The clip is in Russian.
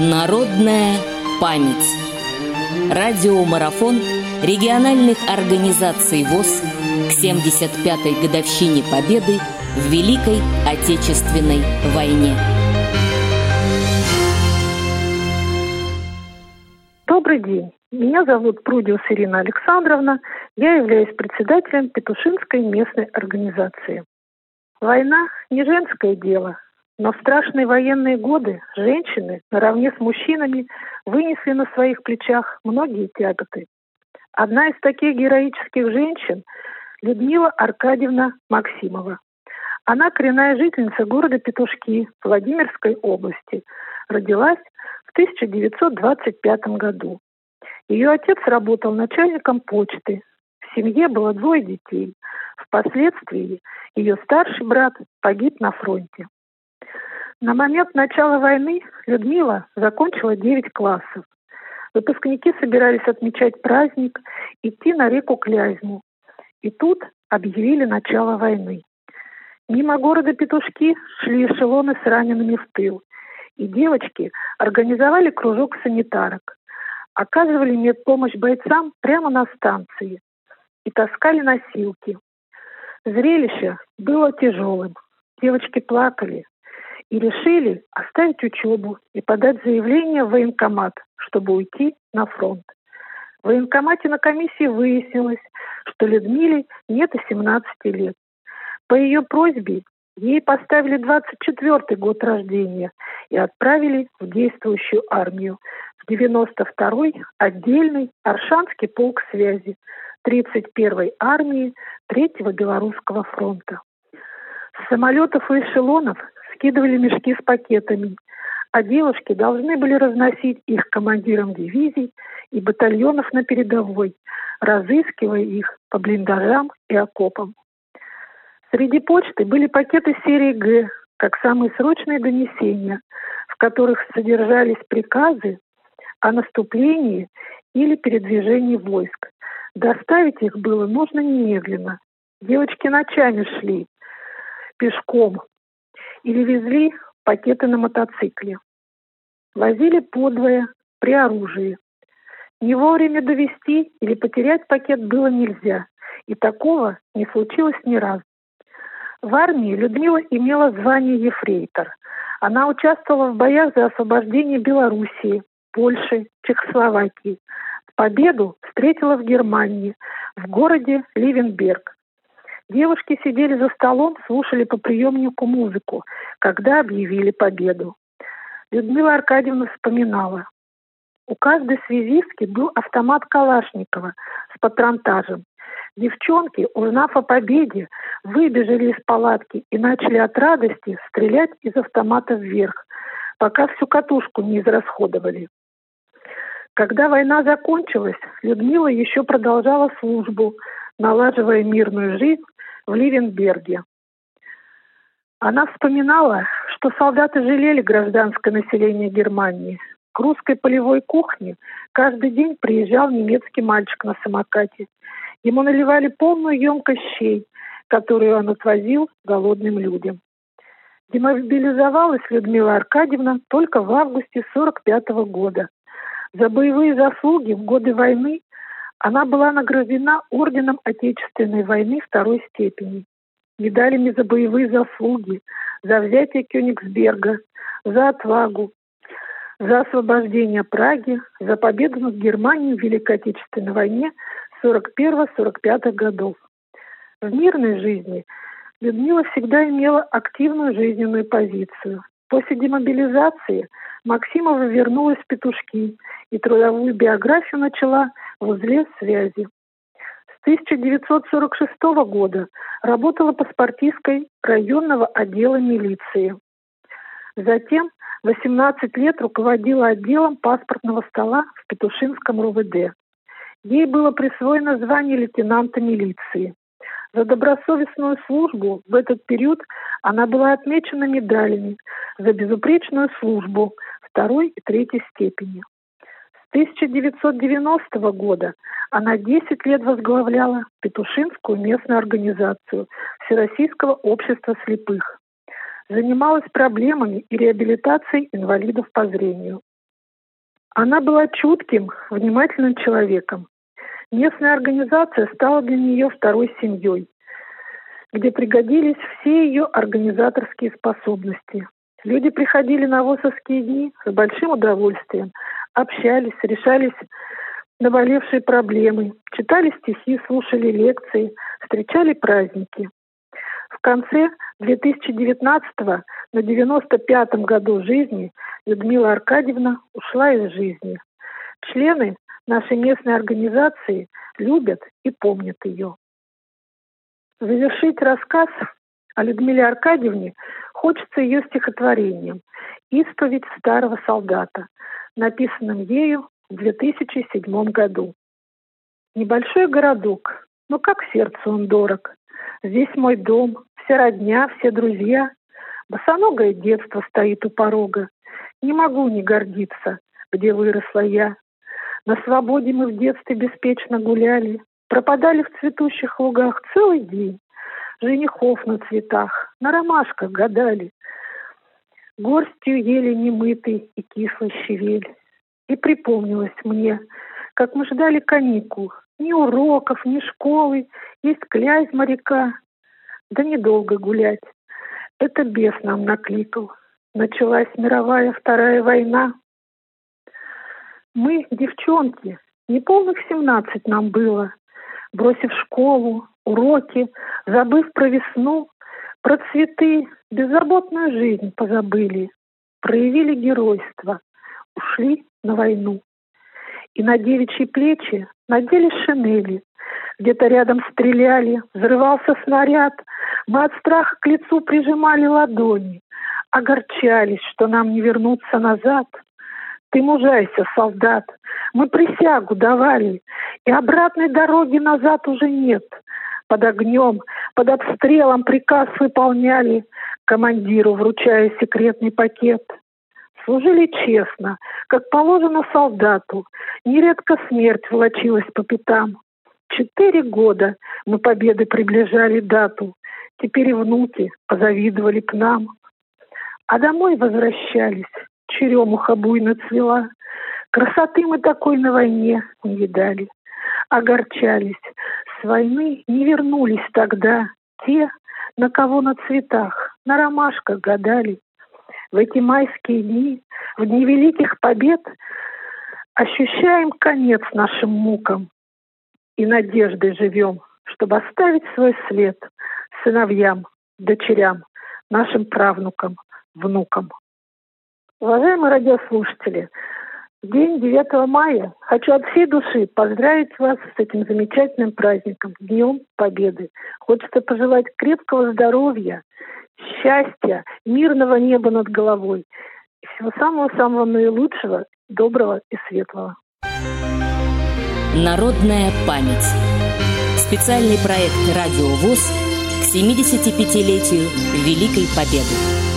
Народная память. Радиомарафон региональных организаций ВОЗ к 75-й годовщине Победы в Великой Отечественной войне. Добрый день. Меня зовут Прудиус Ирина Александровна. Я являюсь председателем Петушинской местной организации. Война не женское дело, но в страшные военные годы женщины наравне с мужчинами вынесли на своих плечах многие тяготы. Одна из таких героических женщин – Людмила Аркадьевна Максимова. Она коренная жительница города Петушки Владимирской области. Родилась в 1925 году. Ее отец работал начальником почты. В семье было двое детей. Впоследствии ее старший брат погиб на фронте. На момент начала войны Людмила закончила 9 классов. Выпускники собирались отмечать праздник, идти на реку Клязьму. И тут объявили начало войны. Мимо города Петушки шли эшелоны с ранеными в тыл. И девочки организовали кружок санитарок. Оказывали медпомощь бойцам прямо на станции. И таскали носилки. Зрелище было тяжелым. Девочки плакали, и решили оставить учебу и подать заявление в военкомат, чтобы уйти на фронт. В военкомате на комиссии выяснилось, что Людмиле нет и 17 лет. По ее просьбе ей поставили 24 год рождения и отправили в действующую армию, в 92-й отдельный Аршанский полк связи 31-й армии 3-го Белорусского фронта. С самолетов и эшелонов скидывали мешки с пакетами, а девушки должны были разносить их командирам дивизий и батальонов на передовой, разыскивая их по блиндажам и окопам. Среди почты были пакеты серии «Г», как самые срочные донесения, в которых содержались приказы о наступлении или передвижении войск. Доставить их было нужно немедленно. Девочки ночами шли пешком или везли пакеты на мотоцикле. Возили подвое при оружии. Не вовремя довести или потерять пакет было нельзя, и такого не случилось ни разу. В армии Людмила имела звание ефрейтор. Она участвовала в боях за освобождение Белоруссии, Польши, Чехословакии. Победу встретила в Германии, в городе Ливенберг. Девушки сидели за столом, слушали по приемнику музыку, когда объявили победу. Людмила Аркадьевна вспоминала. У каждой связистки был автомат Калашникова с патронтажем. Девчонки, узнав о победе, выбежали из палатки и начали от радости стрелять из автомата вверх, пока всю катушку не израсходовали. Когда война закончилась, Людмила еще продолжала службу, налаживая мирную жизнь в Ливенберге. Она вспоминала, что солдаты жалели гражданское население Германии. К русской полевой кухне каждый день приезжал немецкий мальчик на самокате. Ему наливали полную емкость щей, которую он отвозил голодным людям. Демобилизовалась Людмила Аркадьевна только в августе 45 -го года. За боевые заслуги в годы войны она была награждена орденом Отечественной войны второй степени, медалями за боевые заслуги, за взятие Кёнигсберга, за отвагу, за освобождение Праги, за победу над Германией в Великой Отечественной войне 41-45 годов. В мирной жизни Людмила всегда имела активную жизненную позицию. После демобилизации Максимова вернулась в Петушки и трудовую биографию начала в узле связи. С 1946 года работала паспортисткой районного отдела милиции. Затем 18 лет руководила отделом паспортного стола в Петушинском РУВД. Ей было присвоено звание лейтенанта милиции. За добросовестную службу в этот период она была отмечена медалями за безупречную службу второй и третьей степени. 1990 года она 10 лет возглавляла Петушинскую местную организацию Всероссийского общества слепых. Занималась проблемами и реабилитацией инвалидов по зрению. Она была чутким, внимательным человеком. Местная организация стала для нее второй семьей, где пригодились все ее организаторские способности. Люди приходили на ВОСовские дни с большим удовольствием, общались, решались наболевшие проблемы, читали стихи, слушали лекции, встречали праздники. В конце 2019-го, на 95-м году жизни, Людмила Аркадьевна ушла из жизни. Члены нашей местной организации любят и помнят ее. Завершить рассказ о Людмиле Аркадьевне хочется ее стихотворением «Исповедь старого солдата», написанным ею в 2007 году. Небольшой городок, но как сердцу он дорог. Здесь мой дом, вся родня, все друзья. Босоногое детство стоит у порога. Не могу не гордиться, где выросла я. На свободе мы в детстве беспечно гуляли, пропадали в цветущих лугах целый день. Женихов на цветах, на ромашках гадали. Горстью ели немытый и кислый щавель. И припомнилось мне, как мы ждали каникул. Ни уроков, ни школы, есть князь моряка. Да недолго гулять. Это бес нам накликал. Началась мировая вторая война. Мы, девчонки, неполных семнадцать нам было. Бросив школу, уроки, забыв про весну, про цветы, беззаботную жизнь позабыли. Проявили геройство, ушли на войну. И на девичьи плечи надели шинели. Где-то рядом стреляли, взрывался снаряд. Мы от страха к лицу прижимали ладони. Огорчались, что нам не вернуться назад. Ты мужайся, солдат. Мы присягу давали, и обратной дороги назад уже нет. Под огнем, под обстрелом приказ выполняли, командиру вручая секретный пакет — Служили честно, как положено солдату. Нередко смерть волочилась по пятам. Четыре года мы победы приближали дату. Теперь и внуки позавидовали к нам. А домой возвращались. Черемуха буйно цвела. Красоты мы такой на войне не видали. Огорчались. С войны не вернулись тогда те, на кого на цветах, на ромашках гадали в эти майские дни, в дни великих побед, ощущаем конец нашим мукам и надеждой живем, чтобы оставить свой след сыновьям, дочерям, нашим правнукам, внукам. Уважаемые радиослушатели, день 9 мая хочу от всей души поздравить вас с этим замечательным праздником, Днем Победы. Хочется пожелать крепкого здоровья, счастья, мирного неба над головой. И всего самого-самого наилучшего, доброго и светлого. Народная память. Специальный проект «Радио ВОЗ» к 75-летию Великой Победы.